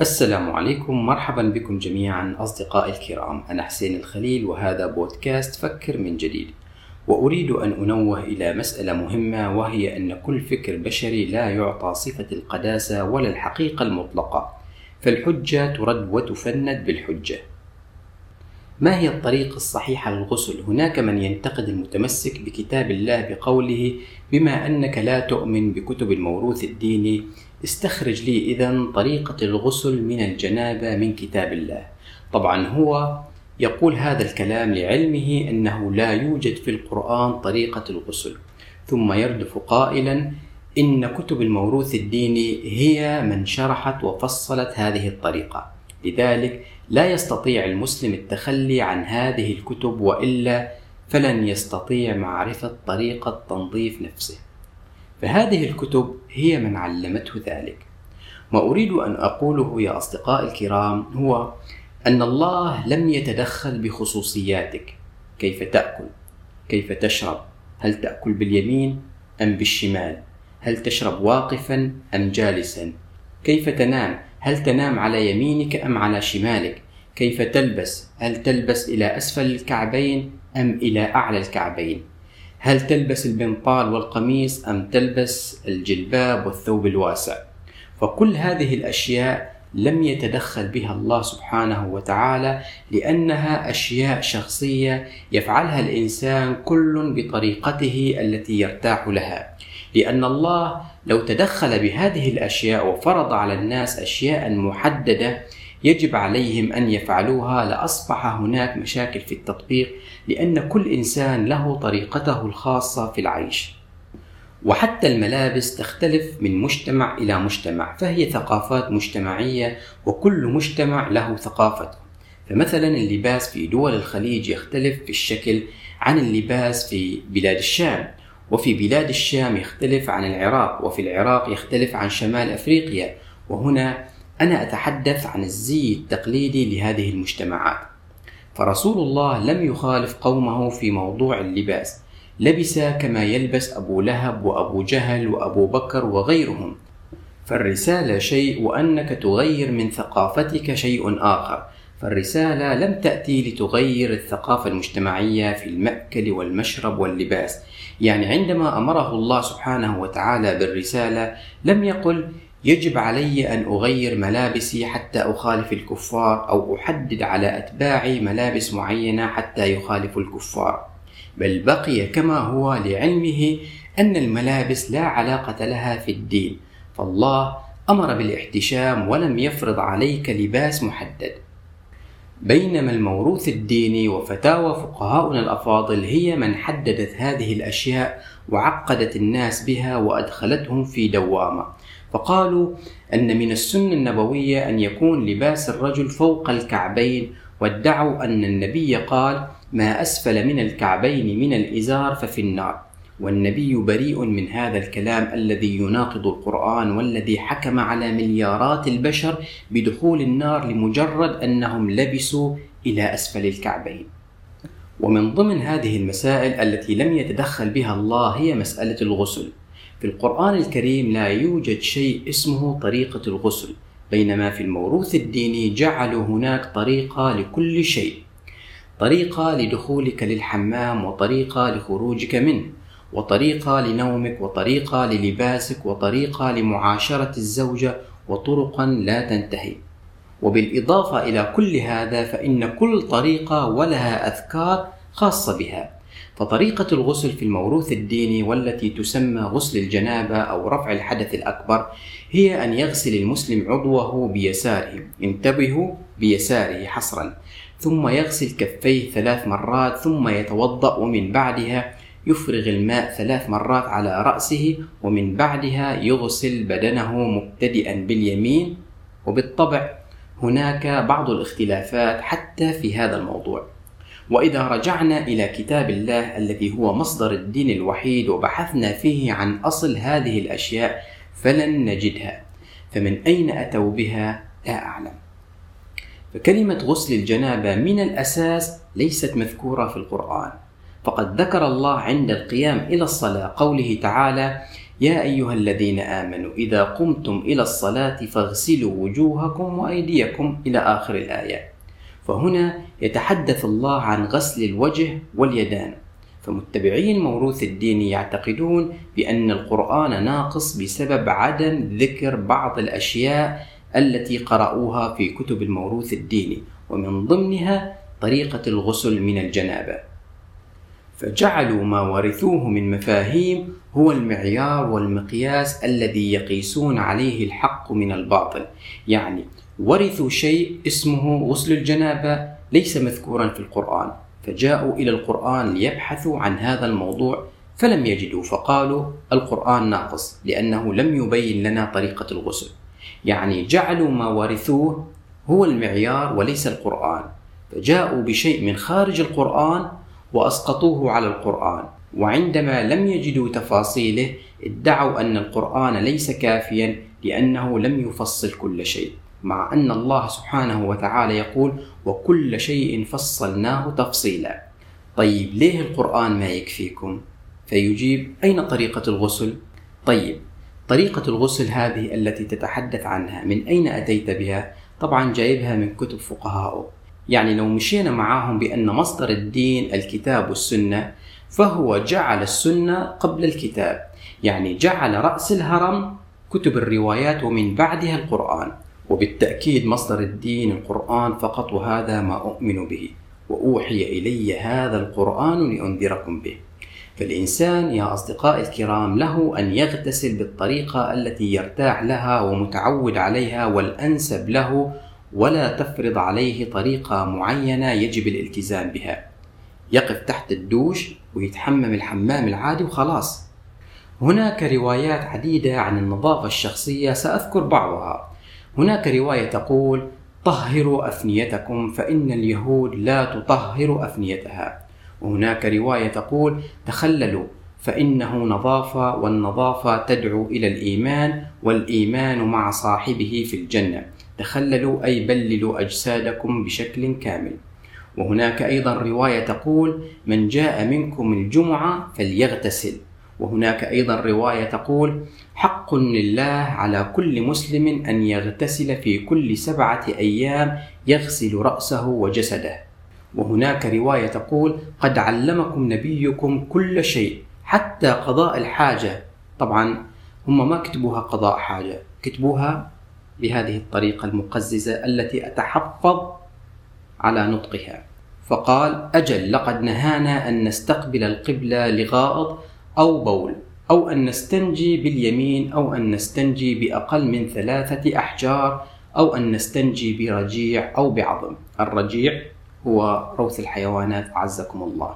السلام عليكم مرحبا بكم جميعا أصدقائي الكرام. أنا حسين الخليل وهذا بودكاست فكر من جديد. وأريد أن أنوه إلى مسألة مهمة وهي أن كل فكر بشري لا يعطى صفة القداسة ولا الحقيقة المطلقة. فالحجة ترد وتفند بالحجة. ما هي الطريقة الصحيحة للغسل؟ هناك من ينتقد المتمسك بكتاب الله بقوله بما أنك لا تؤمن بكتب الموروث الديني استخرج لي إذا طريقة الغسل من الجنابة من كتاب الله. طبعا هو يقول هذا الكلام لعلمه أنه لا يوجد في القرآن طريقة الغسل. ثم يردف قائلا إن كتب الموروث الديني هي من شرحت وفصلت هذه الطريقة. لذلك لا يستطيع المسلم التخلي عن هذه الكتب وإلا فلن يستطيع معرفة طريقة تنظيف نفسه. فهذه الكتب هي من علمته ذلك. ما أريد أن أقوله يا اصدقائي الكرام هو أن الله لم يتدخل بخصوصياتك. كيف تأكل؟ كيف تشرب؟ هل تأكل باليمين أم بالشمال؟ هل تشرب واقفا أم جالسا؟ كيف تنام؟ هل تنام على يمينك أم على شمالك؟ كيف تلبس؟ هل تلبس إلى أسفل الكعبين أم إلى أعلى الكعبين؟ هل تلبس البنطال والقميص أم تلبس الجلباب والثوب الواسع؟ فكل هذه الأشياء لم يتدخل بها الله سبحانه وتعالى لأنها أشياء شخصية يفعلها الإنسان كل بطريقته التي يرتاح لها. لأن الله لو تدخل بهذه الأشياء وفرض على الناس أشياء محددة يجب عليهم أن يفعلوها لأصبح هناك مشاكل في التطبيق لأن كل إنسان له طريقته الخاصة في العيش. وحتى الملابس تختلف من مجتمع إلى مجتمع فهي ثقافات مجتمعية وكل مجتمع له ثقافته. فمثلا اللباس في دول الخليج يختلف في الشكل عن اللباس في بلاد الشام. وفي بلاد الشام يختلف عن العراق وفي العراق يختلف عن شمال أفريقيا. وهنا أنا أتحدث عن الزي التقليدي لهذه المجتمعات. فرسول الله لم يخالف قومه في موضوع اللباس لبس كما يلبس أبو لهب وأبو جهل وأبو بكر وغيرهم. فالرسالة شيء وأنك تغير من ثقافتك شيء آخر. فالرسالة لم تأتي لتغير الثقافة المجتمعية في المأكل والمشرب واللباس. يعني عندما أمره الله سبحانه وتعالى بالرسالة لم يقل يجب علي أن أغير ملابسي حتى أخالف الكفار أو أحدد على أتباعي ملابس معينة حتى يخالفوا الكفار. بل بقي كما هو لعلمه أن الملابس لا علاقة لها في الدين فالله أمر بالاحتشام ولم يفرض عليك لباس محدد. بينما الموروث الديني وفتاوى فقهاؤنا الأفاضل هي من حددت هذه الأشياء وعقدت الناس بها وأدخلتهم في دوامة. فقالوا أن من السنة النبوية أن يكون لباس الرجل فوق الكعبين وادعوا أن النبي قال ما أسفل من الكعبين من الإزار ففي النار والنبي بريء من هذا الكلام الذي يناقض القرآن والذي حكم على مليارات البشر بدخول النار لمجرد أنهم لبسوا إلى أسفل الكعبين. ومن ضمن هذه المسائل التي لم يتدخل بها الله هي مسألة الغسل. في القرآن الكريم لا يوجد شيء اسمه طريقة الغسل، بينما في الموروث الديني جعلوا هناك طريقة لكل شيء. طريقة لدخولك للحمام وطريقة لخروجك منه. وطريقة لنومك وطريقة للباسك وطريقة لمعاشرة الزوجة وطرقا لا تنتهي وبالإضافة إلى كل هذا فإن كل طريقة ولها أذكار خاصة بها فطريقة الغسل في الموروث الديني والتي تسمى غسل الجنابة أو رفع الحدث الأكبر هي أن يغسل المسلم عضوه بيساره انتبهوا بيساره حصرا. ثم يغسل كفيه ثلاث مرات ثم يتوضأ ومن بعدها يفرغ الماء ثلاث مرات على رأسه ومن بعدها يغسل بدنه مبتدئا باليمين وبالطبع. هناك بعض الاختلافات حتى في هذا الموضوع. وإذا رجعنا إلى كتاب الله الذي هو مصدر الدين الوحيد وبحثنا فيه عن أصل هذه الأشياء فلن نجدها. فمن أين أتوا بها؟ لا أعلم. فكلمة غسل الجنابة من الأساس ليست مذكورة في القرآن. فقد ذكر الله عند القيام إلى الصلاة قوله تعالى يا أيها الذين آمنوا إذا قمتم إلى الصلاة فاغسلوا وجوهكم وأيديكم إلى آخر الآية. فهنا يتحدث الله عن غسل الوجه واليدان. فمتبعي الموروث الديني يعتقدون بأن القرآن ناقص بسبب عدم ذكر بعض الأشياء التي قرأوها في كتب الموروث الديني ومن ضمنها طريقة الغسل من الجنابة. فجعلوا ما ورثوه من مفاهيم هو المعيار والمقياس الذي يقيسون عليه الحق من الباطل. يعني ورثوا شيء اسمه غسل الجنابة ليس مذكورا في القرآن. فجاءوا إلى القرآن ليبحثوا عن هذا الموضوع فلم يجدوا فقالوا القرآن ناقص لأنه لم يبين لنا طريقة الغسل. يعني جعلوا ما ورثوه هو المعيار وليس القرآن. فجاءوا بشيء من خارج القرآن وأسقطوه على القرآن وعندما لم يجدوا تفاصيله ادعوا أن القرآن ليس كافيا لأنه لم يفصل كل شيء مع أن الله سبحانه وتعالى يقول وكل شيء فصلناه تفصيلا طيب ليه القرآن ما يكفيكم؟ فيجيب أين طريقة الغسل؟ طيب طريقة الغسل هذه التي تتحدث عنها من أين أتيت بها؟ طبعا جايبها من كتب فقهائه يعني لو مشينا معاهم بأن مصدر الدين الكتاب والسنة فهو جعل السنة قبل الكتاب. يعني جعل رأس الهرم كتب الروايات ومن بعدها القرآن. وبالتأكيد مصدر الدين القرآن فقط وهذا ما أؤمن به. وأوحي إلي هذا القرآن لأنذركم به. فالإنسان يا أصدقائي الكرام له أن يغتسل بالطريقة التي يرتاح لها ومتعود عليها والأنسب له ولا تفرض عليه طريقة معينة يجب الالتزام بها. يقف تحت الدوش ويتحمم الحمام العادي وخلاص. هناك روايات عديدة عن النظافة الشخصية سأذكر بعضها. هناك رواية تقول طهروا أفنيتكم فإن اليهود لا تطهر أفنيتها. وهناك رواية تقول تخللوا فإنه نظافة والنظافة تدعو إلى الإيمان والإيمان مع صاحبه في الجنة. تخللوا أي بللوا أجسادكم بشكل كامل. وهناك أيضا رواية تقول من جاء منكم الجمعة فليغتسل. وهناك أيضا رواية تقول حق لله على كل مسلم أن يغتسل في كل سبعة أيام يغسل رأسه وجسده. وهناك رواية تقول قد علمكم نبيكم كل شيء حتى قضاء الحاجة. طبعا هم ما كتبوها قضاء حاجة كتبوها بهذه الطريقة المقززة التي أتحفظ على نطقها. فقال أجل لقد نهانا أن نستقبل القبلة لغائط أو بول أو أن نستنجي باليمين أو أن نستنجي بأقل من ثلاثة أحجار أو أن نستنجي برجيع أو بعظم. الرجيع هو روث الحيوانات أعزكم الله.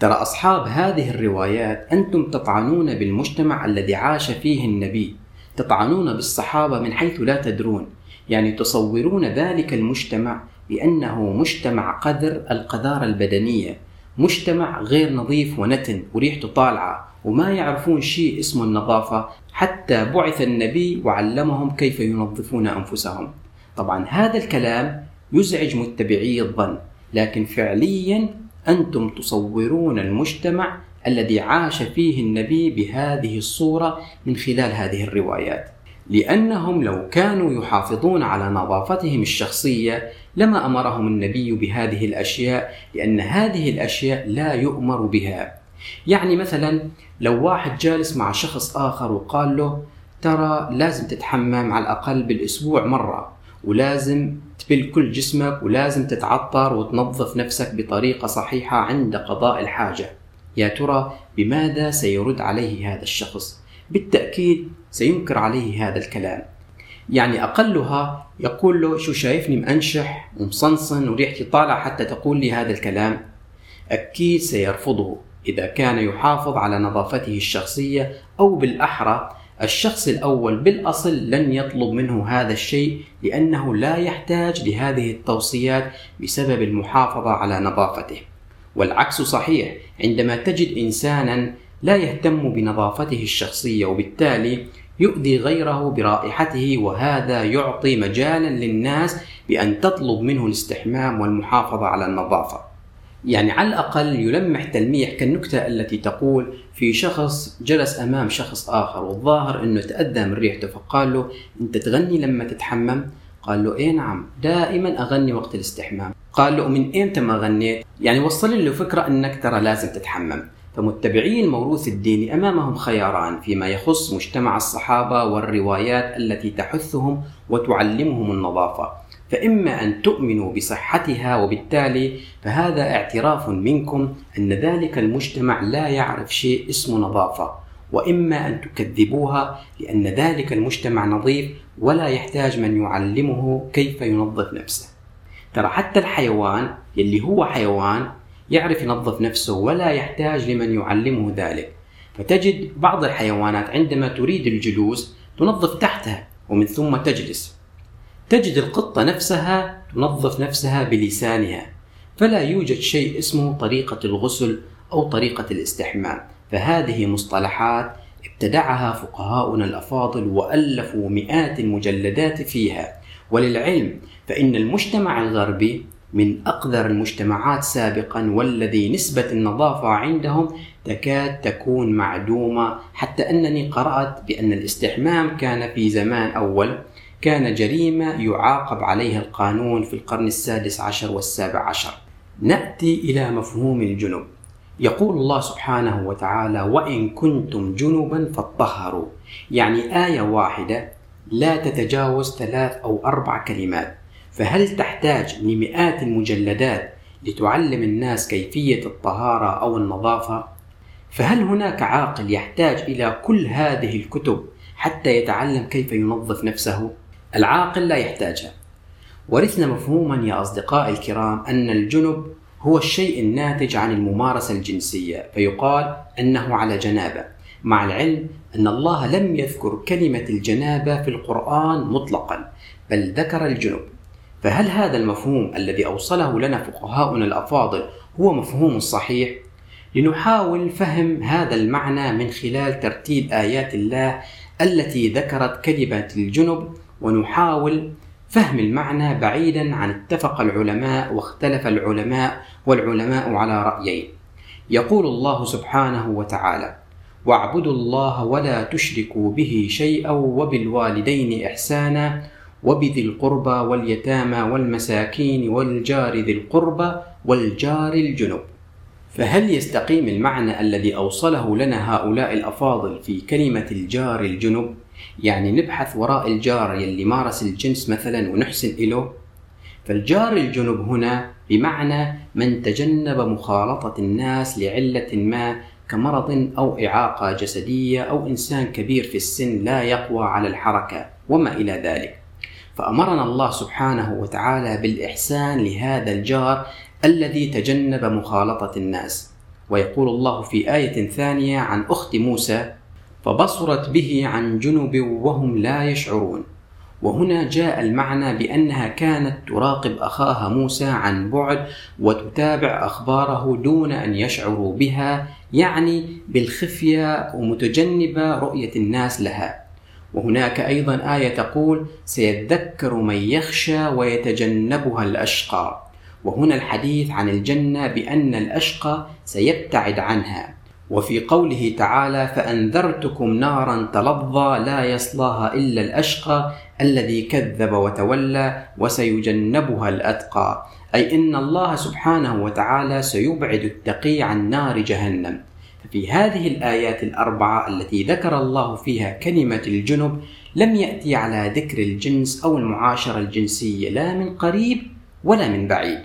ترى أصحاب هذه الروايات أنتم تطعنون بالمجتمع الذي عاش فيه النبي. تطعنون بالصحابة من حيث لا تدرون يعني تصورون ذلك المجتمع بأنه مجتمع قذر القذارة البدنية مجتمع غير نظيف ونتن وريحته طالعة وما يعرفون شيء اسمه النظافة حتى بعث النبي وعلمهم كيف ينظفون أنفسهم. طبعا هذا الكلام يزعج متبعي الظن لكن فعليا أنتم تصورون المجتمع الذي عاش فيه النبي بهذه الصورة من خلال هذه الروايات. لأنهم لو كانوا يحافظون على نظافتهم الشخصية لما أمرهم النبي بهذه الأشياء لأن هذه الأشياء لا يؤمر بها. يعني مثلا لو واحد جالس مع شخص آخر وقال له ترى لازم تتحمم على الأقل بالأسبوع مرة ولازم تبل كل جسمك ولازم تتعطر وتنظف نفسك بطريقة صحيحة عند قضاء الحاجة. يا ترى بماذا سيرد عليه هذا الشخص؟ بالتأكيد سينكر عليه هذا الكلام. يعني أقلها يقول له شو شايفني مأنشح ومصنصن وريحتي طالعة حتى تقول لي هذا الكلام؟ أكيد سيرفضه. إذا كان يحافظ على نظافته الشخصية أو بالأحرى الشخص الأول بالأصل لن يطلب منه هذا الشيء لأنه لا يحتاج لهذه التوصيات بسبب المحافظة على نظافته. والعكس صحيح عندما تجد إنسانا لا يهتم بنظافته الشخصية وبالتالي يؤذي غيره برائحته وهذا يعطي مجالا للناس بأن تطلب منه الاستحمام والمحافظة على النظافة. يعني على الأقل يلمح تلميح كالنكتة التي تقول في شخص جلس أمام شخص آخر والظاهر أنه تأذى من ريحته فقال له أنت تغني لما تتحمم؟ قال له إيه نعم دائما أغني وقت الاستحمام. قال له من إمتى ما غنيت؟ يعني وصل له فكرة أنك ترى لازم تتحمم. فمتبعي الموروث الديني أمامهم خياران فيما يخص مجتمع الصحابة والروايات التي تحثهم وتعلمهم النظافة. فإما أن تؤمنوا بصحتها وبالتالي فهذا اعتراف منكم أن ذلك المجتمع لا يعرف شيء اسمه نظافة. وإما أن تكذبوها لأن ذلك المجتمع نظيف ولا يحتاج من يعلمه كيف ينظف نفسه. ترى حتى الحيوان يلي هو حيوان يعرف ينظف نفسه ولا يحتاج لمن يعلمه ذلك. فتجد بعض الحيوانات عندما تريد الجلوس تنظف تحتها ومن ثم تجلس. تجد القطة نفسها تنظف نفسها بلسانها. فلا يوجد شيء اسمه طريقة الغسل أو طريقة الاستحمام. فهذه مصطلحات ابتدعها فقهاؤنا الأفاضل وألفوا مئات المجلدات فيها. وللعلم فإن المجتمع الغربي من أقذر المجتمعات سابقا والذي نسبة النظافة عندهم تكاد تكون معدومة حتى أنني قرأت بأن الاستحمام كان في زمان أول كان جريمة يعاقب عليها القانون في القرن السادس عشر والسابع عشر. نأتي إلى مفهوم الجنب يقول الله سبحانه وتعالى وإن كنتم جنبا فاطهروا. يعني آية واحدة لا تتجاوز ثلاث أو أربع كلمات. فهل تحتاج لمئات المجلدات لتعلم الناس كيفية الطهارة أو النظافة؟ فهل هناك عاقل يحتاج إلى كل هذه الكتب حتى يتعلم كيف ينظف نفسه؟ العاقل لا يحتاجها. ورثنا مفهوما يا أصدقائي الكرام أن الجنب هو الشيء الناتج عن الممارسة الجنسية فيقال أنه على جنابة مع العلم أن الله لم يذكر كلمة الجنابة في القرآن مطلقا بل ذكر الجنب فهل هذا المفهوم الذي أوصله لنا فقهاؤنا الأفاضل هو مفهوم صحيح؟ لنحاول فهم هذا المعنى من خلال ترتيب آيات الله التي ذكرت كلمه الجنب ونحاول فهم المعنى بعيدا عن اتفق العلماء واختلف العلماء والعلماء على رأيين. يقول الله سبحانه وتعالى: واعبدوا الله ولا تشركوا به شيئا وبالوالدين احسانا وبذي القربى واليتامى والمساكين والجار ذي القربى والجار الجنب. فهل يستقيم المعنى الذي أوصله لنا هؤلاء الأفاضل في كلمة الجار الجنب؟ يعني نبحث وراء الجار يلي مارس الجنس مثلا ونحسن إله. فالجار الجنب هنا بمعنى من تجنب مخالطة الناس لعلة ما كمرض أو إعاقة جسدية أو إنسان كبير في السن لا يقوى على الحركة وما إلى ذلك. فأمرنا الله سبحانه وتعالى بالإحسان لهذا الجار الذي تجنب مخالطة الناس. ويقول الله في آية ثانية عن أخت موسى فبصرت به عن جنب وهم لا يشعرون. وهنا جاء المعنى بأنها كانت تراقب أخاها موسى عن بعد وتتابع أخباره دون أن يشعروا بها يعني بالخفية ومتجنبة رؤية الناس لها. وهناك أيضا آية تقول سيذكر من يخشى ويتجنبها الأشقى وهنا الحديث عن الجنة بأن الأشقى سيبتعد عنها. وفي قوله تعالى فأنذرتكم نارا تلظى لا يصلاها إلا الأشقى الذي كذب وتولى وسيجنبها الأتقى أي إن الله سبحانه وتعالى سيبعد التقي عن نار جهنم. في هذه الآيات الأربعة التي ذكر الله فيها كلمة الجنب لم يأتي على ذكر الجنس أو المعاشرة الجنسية لا من قريب ولا من بعيد.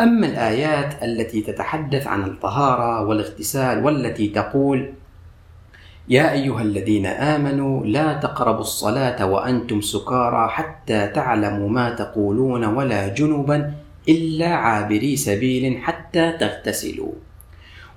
أما الآيات التي تتحدث عن الطهارة والاغتسال والتي تقول: يا أيها الذين آمنوا لا تقربوا الصلاة وأنتم سكارى حتى تعلموا ما تقولون ولا جنبا إلا عابري سبيل حتى تغتسلوا.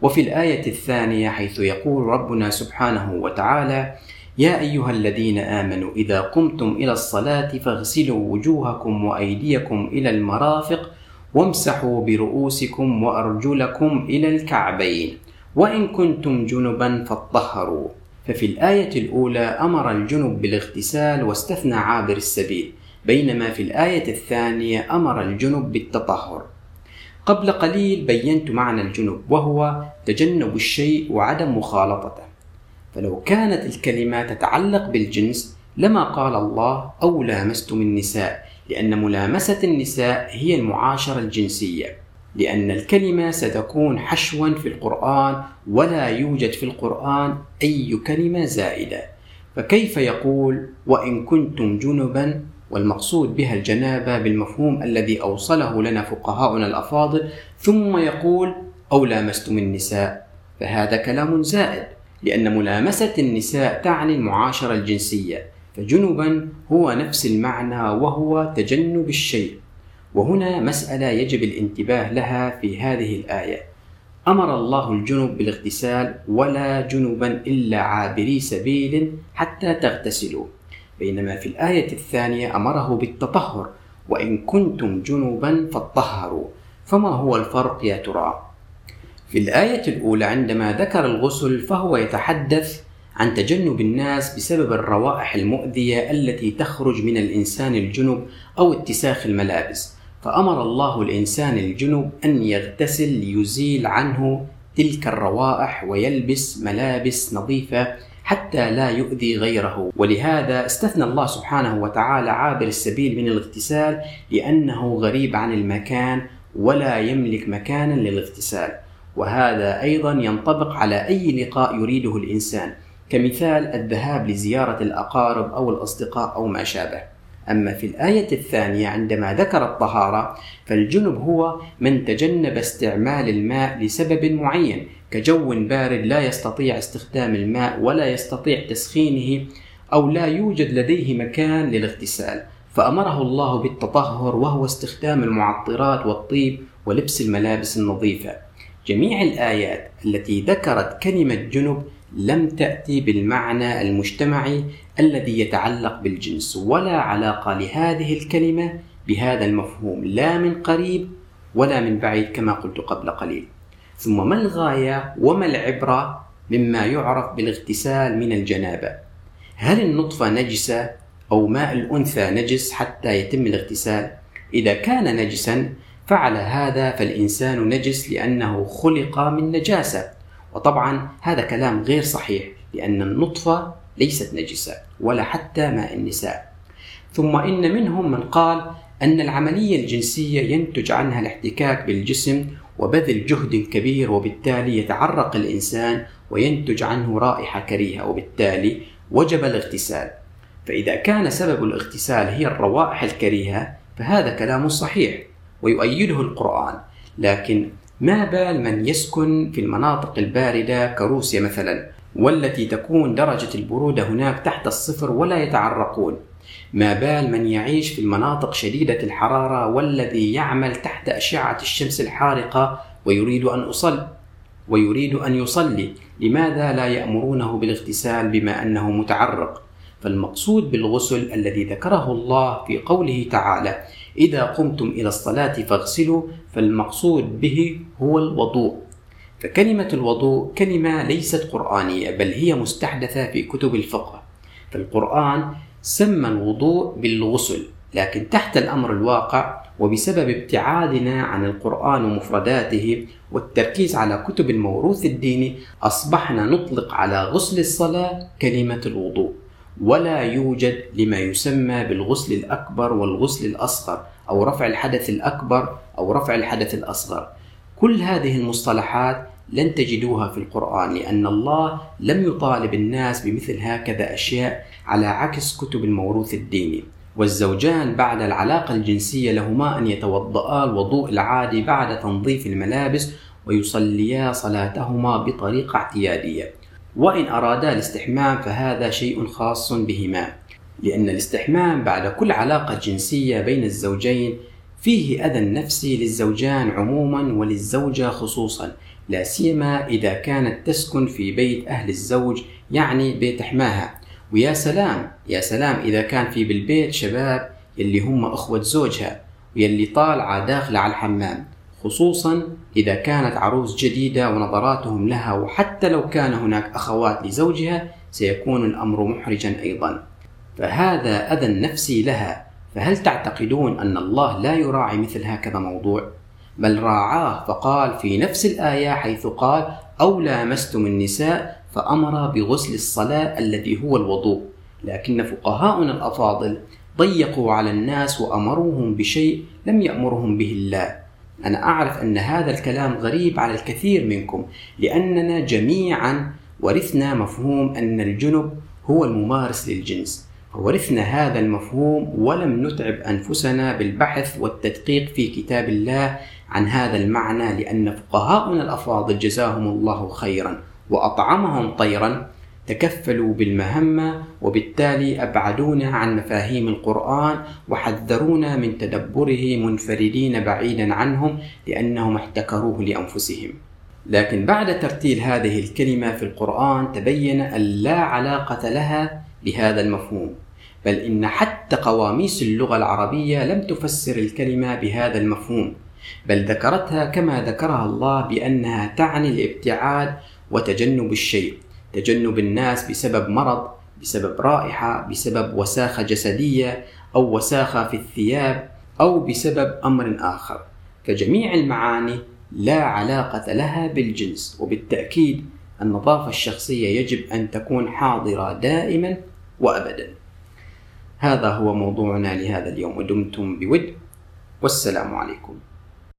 وفي الآية الثانية حيث يقول ربنا سبحانه وتعالى: يا أيها الذين آمنوا إذا قمتم إلى الصلاة فاغسلوا وجوهكم وأيديكم إلى المرافق وامسحوا برؤوسكم وأرجلكم إلى الكعبين وإن كنتم جنبا فاطهروا. ففي الآية الأولى أمر الجنب بالاغتسال واستثنى عابر السبيل بينما في الآية الثانية أمر الجنب بالتطهر. قبل قليل بينت معنى الجنب وهو تجنب الشيء وعدم مخالطته. فلو كانت الكلمة تتعلق بالجنس لما قال الله أو لامستم النساء لأن ملامسة النساء هي المعاشرة الجنسية لأن الكلمة ستكون حشوا في القرآن ولا يوجد في القرآن أي كلمة زائدة. فكيف يقول وإن كنتم جنبا والمقصود بها الجنابة بالمفهوم الذي أوصله لنا فقهاؤنا الأفاضل ثم يقول أو لامستم النساء. فهذا كلام زائد لأن ملامسة النساء تعني المعاشرة الجنسية فجنبا هو نفس المعنى وهو تجنب الشيء. وهنا مسألة يجب الانتباه لها في هذه الآية. أمر الله الجنب بالاغتسال ولا جنبا إلا عابري سبيل حتى تغتسلوا. بينما في الآية الثانية أمره بالتطهر وإن كنتم جنوبا فاطهروا فما هو الفرق يا ترى؟ في الآية الأولى عندما ذكر الغسل فهو يتحدث عن تجنب الناس بسبب الروائح المؤذية التي تخرج من الإنسان الجنب أو اتساخ الملابس فأمر الله الإنسان الجنب أن يغتسل ليزيل عنه تلك الروائح ويلبس ملابس نظيفة حتى لا يؤذي غيره. ولهذا استثنى الله سبحانه وتعالى عابر السبيل من الاغتسال لأنه غريب عن المكان ولا يملك مكانا للاغتسال. وهذا أيضا ينطبق على أي لقاء يريده الإنسان كمثال الذهاب لزيارة الأقارب أو الأصدقاء أو ما شابه. أما في الآية الثانية عندما ذكر الطهارة فالجنب هو من تجنب استعمال الماء لسبب معين كجو بارد لا يستطيع استخدام الماء ولا يستطيع تسخينه أو لا يوجد لديه مكان للاغتسال. فأمره الله بالتطهر وهو استخدام المعطرات والطيب ولبس الملابس النظيفة. جميع الآيات التي ذكرت كلمة جنب لم تأتي بالمعنى المجتمعي الذي يتعلق بالجنس ولا علاقة لهذه الكلمة بهذا المفهوم لا من قريب ولا من بعيد كما قلت قبل قليل. ثم ما الغاية وما العبرة مما يعرف بالاغتسال من الجنابة؟ هل النطفة نجسة أو ماء الأنثى نجس حتى يتم الاغتسال؟ إذا كان نجسا فعلى هذا فالإنسان نجس لأنه خلق من نجاسة. وطبعا هذا كلام غير صحيح لأن النطفة ليست نجسة ولا حتى ماء النساء. ثم إن منهم من قال أن العملية الجنسية ينتج عنها الاحتكاك بالجسم وبذل جهد كبير وبالتالي يتعرق الإنسان وينتج عنه رائحة كريهة وبالتالي وجب الاغتسال. فإذا كان سبب الاغتسال هي الروائح الكريهة فهذا كلام صحيح ويؤيده القرآن. لكن ما بال من يسكن في المناطق الباردة كروسيا مثلا والتي تكون درجة البرودة هناك تحت الصفر ولا يتعرقون؟ ما بال من يعيش في المناطق شديدة الحرارة والذي يعمل تحت أشعة الشمس الحارقة ويريد أن أصل ويريد أن يصلي. لماذا لا يأمرونه بالاغتسال بما أنه متعرق؟ فالمقصود بالغسل الذي ذكره الله في قوله تعالى إذا قمتم إلى الصلاة فاغسلوا فالمقصود به هو الوضوء. فكلمة الوضوء كلمة ليست قرآنية بل هي مستحدثة في كتب الفقه. فالقرآن سمى الوضوء بالغسل لكن تحت الأمر الواقع وبسبب ابتعادنا عن القرآن ومفرداته والتركيز على كتب الموروث الديني أصبحنا نطلق على غسل الصلاة كلمة الوضوء ولا يوجد لما يسمى بالغسل الأكبر والغسل الأصغر أو رفع الحدث الأكبر أو رفع الحدث الأصغر. كل هذه المصطلحات لن تجدوها في القرآن لأن الله لم يطالب الناس بمثل هكذا أشياء على عكس كتب الموروث الديني. والزوجان بعد العلاقة الجنسية لهما أن يتوضأ الوضوء العادي بعد تنظيف الملابس ويصليا صلاتهما بطريقة اعتيادية. وإن أرادا الاستحمام فهذا شيء خاص بهما لأن الاستحمام بعد كل علاقة جنسية بين الزوجين فيه أذى نفسي للزوجان عموما وللزوجة خصوصا لا سيما إذا كانت تسكن في بيت أهل الزوج يعني بيت حماها. ويا سلام يا سلام إذا كان في بالبيت شباب يلي هم أخوة زوجها ويلي طالعة داخلة على الحمام خصوصا إذا كانت عروس جديدة ونظراتهم لها وحتى لو كان هناك أخوات لزوجها سيكون الأمر محرجا أيضا فهذا أذى نفسي لها فهل تعتقدون أن الله لا يراعي مثل هكذا موضوع؟ بل راعاه فقال في نفس الآية حيث قال أو لامستم النساء فأمر بغسل الصلاة الذي هو الوضوء لكن فقهاؤنا الأفاضل ضيقوا على الناس وأمروهم بشيء لم يأمرهم به الله. أنا أعرف أن هذا الكلام غريب على الكثير منكم لأننا جميعا ورثنا مفهوم أن الجنب هو الممارس للجنس. ورثنا هذا المفهوم ولم نتعب أنفسنا بالبحث والتدقيق في كتاب الله عن هذا المعنى لأن فقهاؤنا الأفاضل جزاهم الله خيرا. وأطعمهم طيرا تكفلوا بالمهمة وبالتالي أبعدونا عن مفاهيم القرآن وحذرونا من تدبره منفردين بعيدا عنهم لأنهم احتكروه لأنفسهم. لكن بعد ترتيل هذه الكلمة في القرآن تبين أن لا علاقة لها بهذا المفهوم بل إن حتى قواميس اللغة العربية لم تفسر الكلمة بهذا المفهوم بل ذكرتها كما ذكرها الله بأنها تعني الابتعاد وتجنب الشيء تجنب الناس بسبب مرض بسبب رائحة بسبب وساخة جسدية أو وساخة في الثياب أو بسبب أمر آخر. فجميع المعاني لا علاقة لها بالجنس وبالتأكيد النظافة الشخصية يجب أن تكون حاضرة دائما وأبدا. هذا هو موضوعنا لهذا اليوم ودمتم بود. والسلام عليكم.